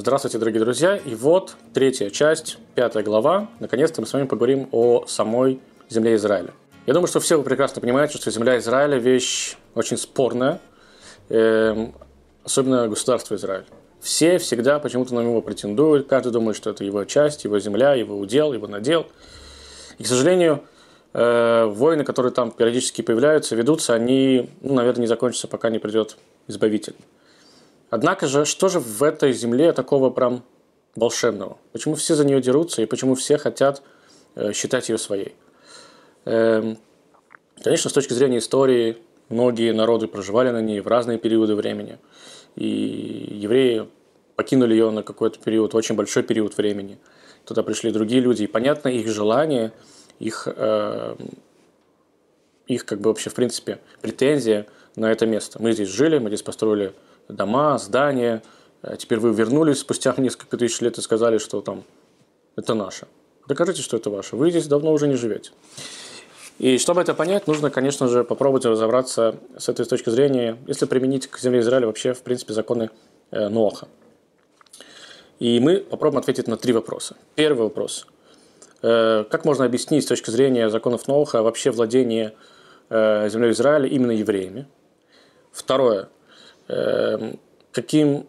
Здравствуйте, дорогие друзья. И вот третья часть, пятая глава. Наконец-то мы с вами поговорим о самой земле Израиля. Я думаю, что все вы прекрасно понимаете, что земля Израиля – вещь очень спорная, э, особенно государство Израиль. Все всегда почему-то на него претендуют, каждый думает, что это его часть, его земля, его удел, его надел. И, к сожалению, э, войны, которые там периодически появляются, ведутся, они, ну, наверное, не закончатся, пока не придет Избавитель. Однако же, что же в этой земле такого прям волшебного? Почему все за нее дерутся и почему все хотят э, считать ее своей? Эм, конечно, с точки зрения истории, многие народы проживали на ней в разные периоды времени. И евреи покинули ее на какой-то период, очень большой период времени. Туда пришли другие люди, и понятно их желание, их, э, их как бы вообще в принципе претензия на это место. Мы здесь жили, мы здесь построили дома, здания. А теперь вы вернулись спустя несколько тысяч лет и сказали, что там это наше. Докажите, что это ваше. Вы здесь давно уже не живете. И чтобы это понять, нужно, конечно же, попробовать разобраться с этой точки зрения, если применить к земле Израиля вообще, в принципе, законы э, Ноаха. И мы попробуем ответить на три вопроса. Первый вопрос. Э, как можно объяснить с точки зрения законов Ноаха вообще владение э, землей Израиля именно евреями? Второе. Эм, каким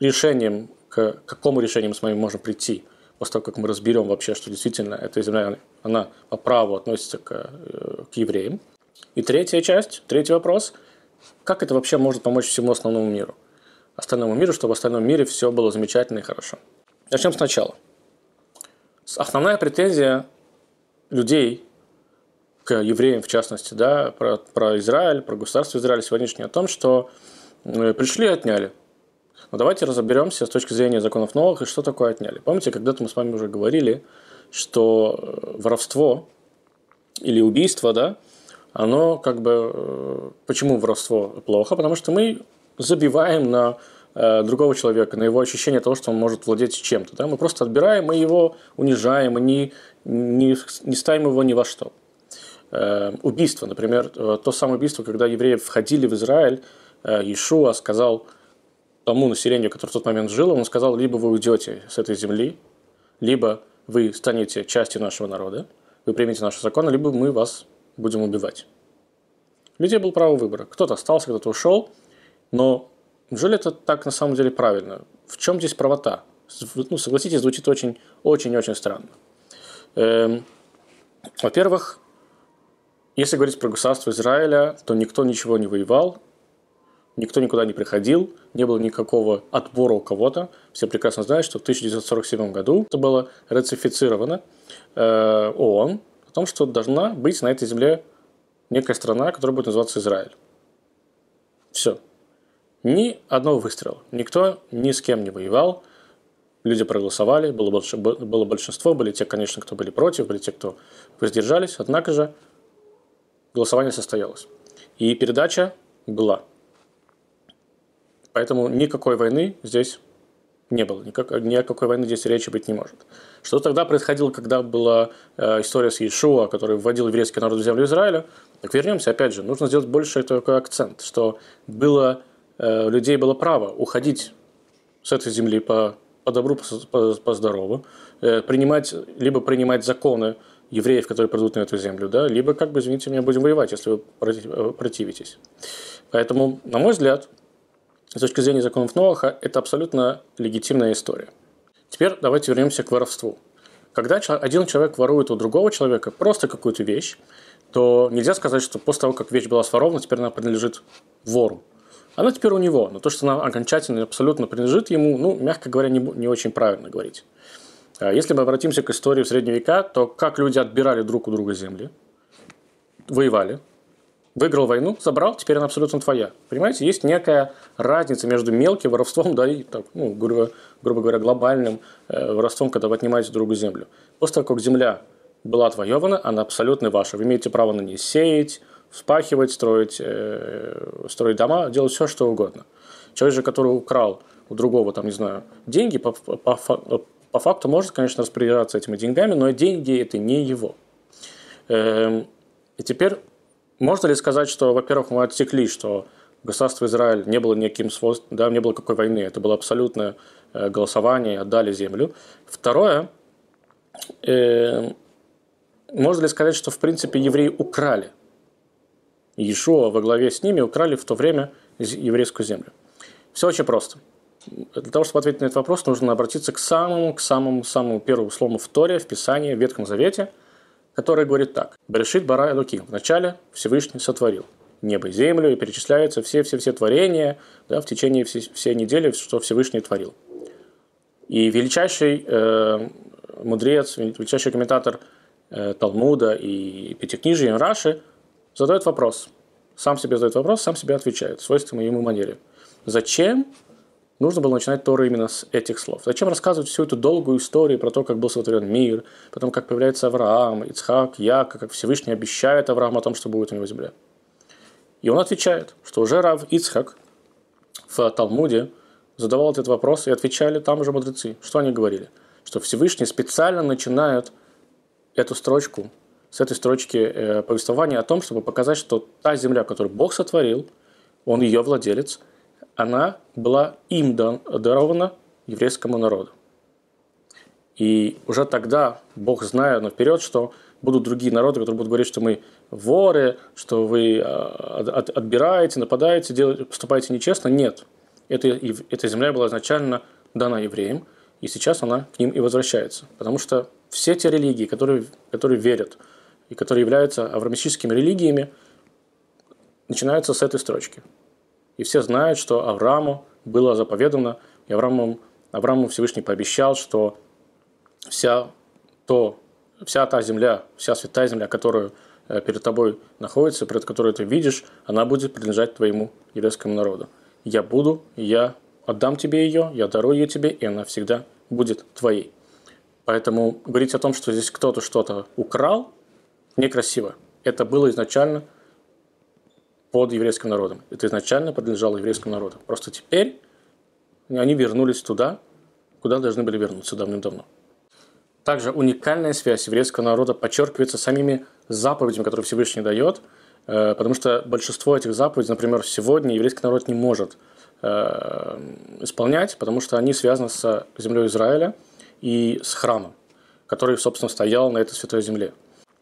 решением, к какому решению мы с вами можем прийти после того, как мы разберем вообще, что действительно эта земля, она по праву относится к, э, к евреям. И третья часть, третий вопрос, как это вообще может помочь всему основному миру? Остальному миру, чтобы в остальном мире все было замечательно и хорошо. Начнем сначала. Основная претензия людей к евреям, в частности, да, про, про Израиль, про государство Израиль сегодняшнее, о том, что пришли и отняли. Но давайте разберемся с точки зрения законов новых и что такое отняли. Помните, когда-то мы с вами уже говорили, что э, воровство или убийство, да, оно как бы... Э, почему воровство плохо? Потому что мы забиваем на э, другого человека, на его ощущение того, что он может владеть чем-то. Да? Мы просто отбираем и его унижаем, и не, не, не ставим его ни во что. Убийство, например, то самое убийство, когда евреи входили в Израиль, Э, Иешуа сказал тому населению, которое в тот момент жило, он сказал, либо вы уйдете с этой земли, либо вы станете частью нашего народа, вы примете наши законы, либо мы вас будем убивать. У людей был право выбора. Кто-то остался, кто-то ушел, но неужели это так на самом деле правильно? В чем здесь правота? Ну, согласитесь, звучит очень-очень-очень странно. Эм, во-первых, если говорить про государство Израиля, то никто ничего не воевал, никто никуда не приходил, не было никакого отбора у кого-то. Все прекрасно знают, что в 1947 году это было ратифицировано э, ООН о том, что должна быть на этой земле некая страна, которая будет называться Израиль. Все. Ни одного выстрела. Никто ни с кем не воевал. Люди проголосовали, было, больш... было большинство, были те, конечно, кто были против, были те, кто воздержались. Однако же голосование состоялось. И передача была. Поэтому никакой войны здесь не было. Никак, ни о какой войны здесь речи быть не может. Что тогда происходило, когда была э, история с Иешуа, который вводил еврейский народ в землю Израиля? Так вернемся, опять же, нужно сделать больше такой акцент, что было, э, людей было право уходить с этой земли по, по добру, по, по, по здорову, э, принимать, либо принимать законы евреев, которые придут на эту землю, да, либо, как бы, извините меня, будем воевать, если вы э, противитесь. Поэтому, на мой взгляд, с точки зрения законов Ноаха, это абсолютно легитимная история. Теперь давайте вернемся к воровству. Когда один человек ворует у другого человека просто какую-то вещь, то нельзя сказать, что после того, как вещь была сворована, теперь она принадлежит вору. Она теперь у него, но то, что она окончательно и абсолютно принадлежит ему, ну, мягко говоря, не, не очень правильно говорить. А если мы обратимся к истории в средние века, то как люди отбирали друг у друга земли, воевали, выиграл войну, забрал, теперь она абсолютно твоя. Понимаете, есть некая разница между мелким воровством, да, и, так, ну, грубо, грубо говоря, глобальным э, воровством, когда вы отнимаете другу землю. После того, как земля была отвоевана, она абсолютно ваша. Вы имеете право на ней сеять, вспахивать, строить, э, строить дома, делать все, что угодно. Человек же, который украл у другого, там, не знаю, деньги, по, по, по, по факту может, конечно, распоряжаться этими деньгами, но деньги это не его. Эм, и теперь можно ли сказать, что, во-первых, мы отсекли, что государство Израиль не было никаким свойством, да, не было какой войны, это было абсолютное э, голосование, отдали землю. Второе, э, можно ли сказать, что в принципе евреи украли Иешуа во главе с ними украли в то время еврейскую землю? Все очень просто. Для того, чтобы ответить на этот вопрос, нужно обратиться к самому, к самому, самому первому слову в Торе, в Писании, в Ветхом Завете, которое говорит так. Берешит бара Элуким. Вначале Всевышний сотворил небо и землю, и перечисляются все-все-все творения да, в течение всей, всей недели, что Всевышний творил. И величайший э, мудрец, величайший комментатор э, Талмуда и Пятикнижия Раши задает вопрос. Сам себе задает вопрос, сам себе отвечает свойственной ему манере. Зачем нужно было начинать Тору именно с этих слов? Зачем рассказывать всю эту долгую историю про то, как был сотворен мир, потом как появляется Авраам, Ицхак, Яка, как Всевышний обещает Аврааму о том, что будет у него земля? И он отвечает, что уже Рав Ицхак в Талмуде задавал этот вопрос, и отвечали там же мудрецы. Что они говорили? Что Всевышний специально начинает эту строчку, с этой строчки э, повествования о том, чтобы показать, что та земля, которую Бог сотворил, он ее владелец, она была им дарована еврейскому народу. И уже тогда Бог, зная наперед, что будут другие народы, которые будут говорить, что мы воры, что вы а, отбираете, нападаете, делаете, поступаете нечестно. Нет. Это, эта земля была изначально дана евреям, и сейчас она к ним и возвращается. Потому что все те религии, которые, которые верят и которые являются авраамистическими религиями, начинаются с этой строчки. И все знают, что Аврааму было заповедано, и Аврааму, Аврааму Всевышний пообещал, что вся, то, вся та земля, вся святая земля, которую Э, перед тобой находится, перед которой ты видишь, она будет принадлежать твоему еврейскому народу. Я буду, я отдам тебе ее, я дарую ее тебе, и она всегда будет твоей. Поэтому говорить о том, что здесь кто-то что-то украл, некрасиво. Это было изначально под еврейским народом. Это изначально принадлежало еврейскому народу. Просто теперь они вернулись туда, куда должны были вернуться давным-давно. Также уникальная связь еврейского народа подчеркивается самими заповедями, которые Всевышний дает, э, потому что большинство этих заповедей, например, сегодня еврейский народ не может э, исполнять, потому что они связаны с землей Израиля и с храмом, который, собственно, стоял на этой святой земле.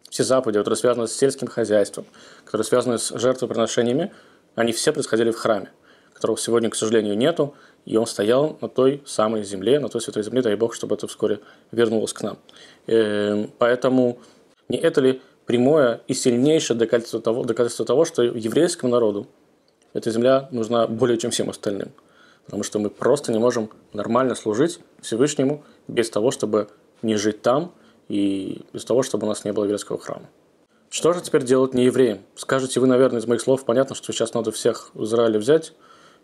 Все заповеди, которые связаны с сельским хозяйством, которые связаны с жертвоприношениями, они все происходили в храме, которого сегодня, к сожалению, нету, и он стоял на той самой земле, на той святой земле, дай Бог, чтобы это вскоре вернулось к нам. Э, поэтому не это ли прямое и сильнейшее доказательство того, доказательство того, что еврейскому народу эта земля нужна более чем всем остальным. Потому что мы просто не можем нормально служить Всевышнему без того, чтобы не жить там и без того, чтобы у нас не было еврейского храма. Что же теперь делать не евреям? Скажете вы, наверное, из моих слов понятно, что сейчас надо всех в Израиле взять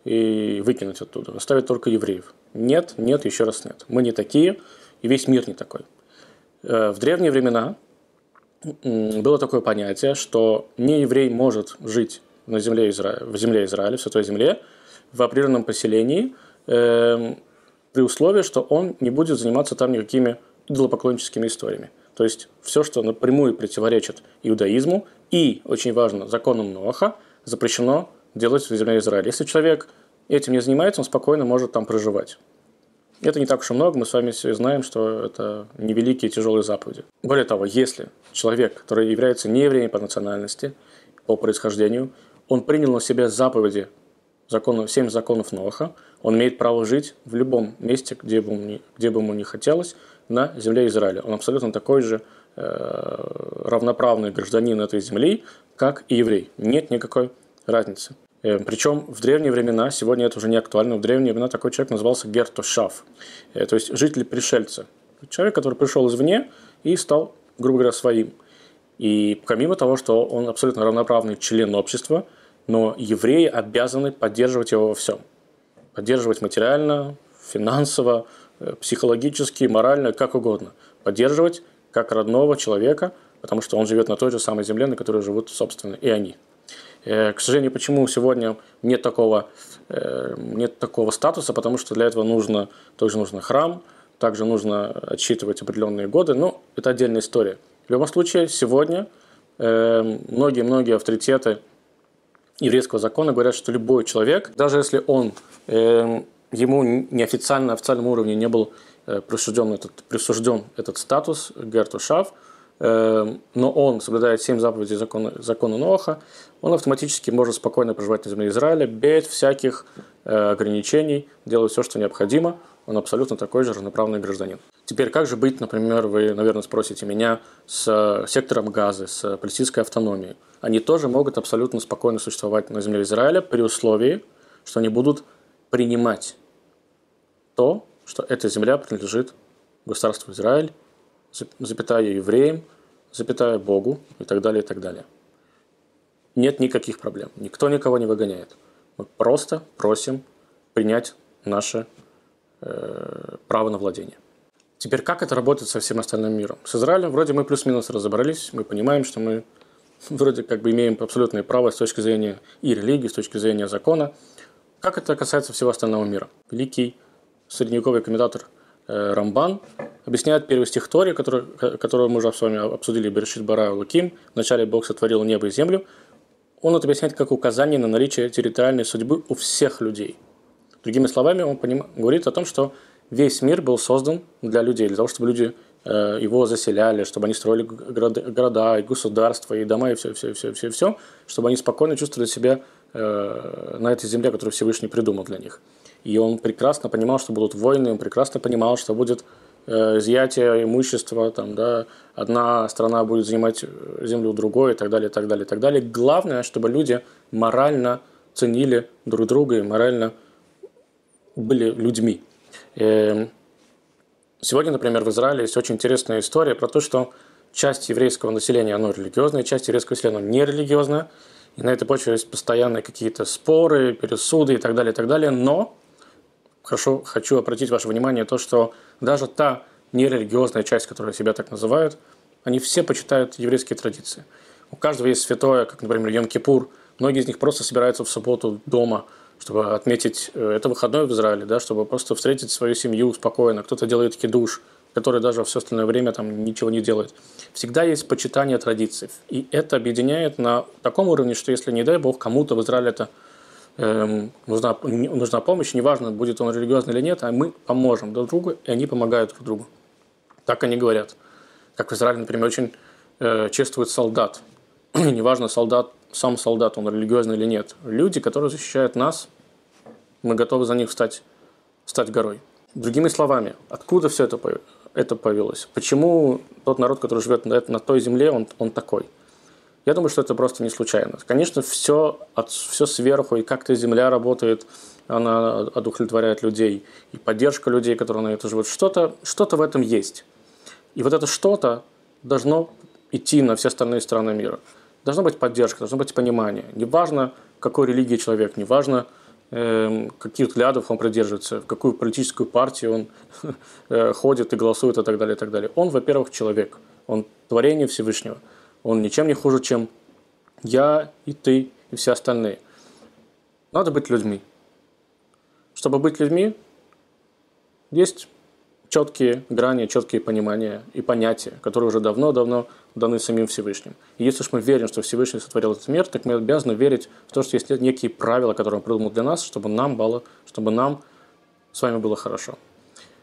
и выкинуть оттуда, оставить только евреев. Нет, нет, еще раз нет. Мы не такие, и весь мир не такой. Э, в древние времена было такое понятие, что не еврей может жить на земле Изра... в земле Израиля, в Святой Земле, в определенном поселении, э, при условии, что он не будет заниматься там никакими идолопоклонническими историями. То есть все, что напрямую противоречит иудаизму и, очень важно, законам Ноаха, запрещено делать в земле Израиля. Если человек этим не занимается, он спокойно может там проживать. Это не так уж и много, мы с вами все знаем, что это невеликие тяжелые заповеди. Более того, если человек, который является не евреем по национальности, по происхождению, он принял на себя заповеди законов, семь законов Ноха, он имеет право жить в любом месте, где бы, ему, где бы ему не хотелось, на земле Израиля. Он абсолютно такой же э, равноправный гражданин этой земли, как и еврей. Нет никакой разницы. Э, Причем в древние времена, сегодня это уже не актуально, в древние времена такой человек назывался гертошав, э, то есть житель пришельца. Человек, который пришел извне и стал, грубо говоря, своим. И помимо того, что он абсолютно равноправный член общества, но евреи обязаны поддерживать его во всем. Поддерживать материально, финансово, психологически, морально, как угодно. Поддерживать как родного человека, потому что он живет на той же самой земле, на которой живут, собственно, и они. Э, к сожалению, почему сегодня нет такого, э, нет такого статуса, потому что для этого нужно, тоже нужно храм, также нужно отсчитывать определенные годы, но это отдельная история. В любом случае, сегодня э, многие-многие авторитеты еврейского закона говорят, что любой человек, даже если он э, ему неофициально, на официальном уровне не был э, присужден этот, присужден этот статус Гертушав, э, но он соблюдает семь заповедей закона, закона Ноаха, он автоматически может спокойно проживать на земле Израиля без всяких э, ограничений, делать все, что необходимо. Он абсолютно такой же равноправный гражданин. Теперь, как же быть, например, вы, наверное, спросите меня, с сектором газа, с палестинской автономией? Они тоже могут абсолютно спокойно существовать на земле Израиля при условии, что они будут принимать то, что эта земля принадлежит государству Израиль, запятая евреям, запятая Богу и так далее, и так далее. Нет никаких проблем. Никто никого не выгоняет. Мы просто просим принять наше э, право на владение. Теперь как это работает со всем остальным миром? С Израилем вроде мы плюс-минус разобрались, мы понимаем, что мы вроде как бы имеем абсолютное право с точки зрения и религии, с точки зрения закона. Как это касается всего остального мира? Великий средневековый комментатор э, Рамбан объясняет первый стих Тори, который, который мы уже с вами обсудили, Берешит Бара Луким, вначале Бог сотворил небо и землю. Он это объясняет как указание на наличие территориальной судьбы у всех людей. Другими словами, он поним... говорит о том, что весь мир был создан для людей, для того, чтобы люди э, его заселяли, чтобы они строили города, города и государства, и дома, и все, все, все, все, все, чтобы они спокойно чувствовали себя э, на этой земле, которую Всевышний придумал для них. И он прекрасно понимал, что будут войны, он прекрасно понимал, что будет э, изъятие имущества, там, да, одна страна будет занимать э, землю другой и так далее, и так далее, и так далее. Главное, чтобы люди морально ценили друг друга и морально были людьми. Эм, сегодня, например, в Израиле есть очень интересная история про то, что часть еврейского населения, оно религиозная, часть еврейского населения, оно нерелигиозная, и на этой почве есть постоянные какие-то споры, пересуды и так далее, и так далее, но хорошо, хочу обратить ваше внимание то, что даже та нерелигиозная часть, которая себя так называют, они все почитают еврейские традиции. У каждого есть святое, как, например, Йом-Кипур. Многие из них просто собираются в субботу дома, чтобы отметить э, это выходной в Израиле, да, чтобы просто встретить свою семью спокойно. Кто-то делает кидуш, который даже все остальное время там ничего не делает. Всегда есть почитание традиций. И это объединяет на таком уровне, что если, не дай бог, кому-то в Израиле это Эм, нужна, нужна помощь, неважно, будет он религиозный или нет, а мы поможем друг другу, и они помогают друг другу. Так они говорят. Как в Израиле, например, очень э, чествует солдат. неважно, солдат, сам солдат, он религиозный или нет. Люди, которые защищают нас, мы готовы за них стать, стать горой. Другими словами, откуда все это, это появилось? Почему тот народ, который живет на, на той земле, он, он такой? Я думаю, что это просто не случайно. Конечно, все, от, все сверху, и как-то земля работает, она одухотворяет людей, и поддержка людей, которые на это живут. Что-то что в этом есть. И вот это что-то должно идти на все остальные страны мира. Должна быть поддержка, должно быть понимание. Неважно, какой религии человек, неважно, э, каких взглядов он придерживается, в какую политическую партию он э, ходит и голосует и так далее, и так далее. Он, во-первых, человек, он творение Всевышнего – он ничем не хуже, чем я и ты и все остальные. Надо быть людьми. Чтобы быть людьми, есть четкие грани, четкие понимания и понятия, которые уже давно-давно даны самим Всевышним. И если уж мы верим, что Всевышний сотворил этот мир, так мы обязаны верить в то, что есть некие правила, которые он придумал для нас, чтобы нам было, чтобы нам с вами было хорошо.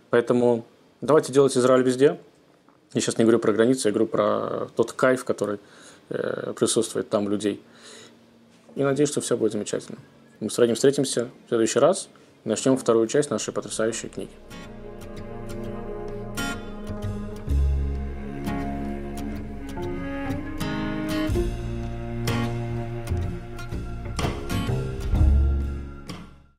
Поэтому давайте делать Израиль везде – я сейчас не говорю про границы, я говорю про тот кайф, который э, присутствует там людей. И надеюсь, что все будет замечательно. Мы с Радим встретимся в следующий раз начнем вторую часть нашей потрясающей книги.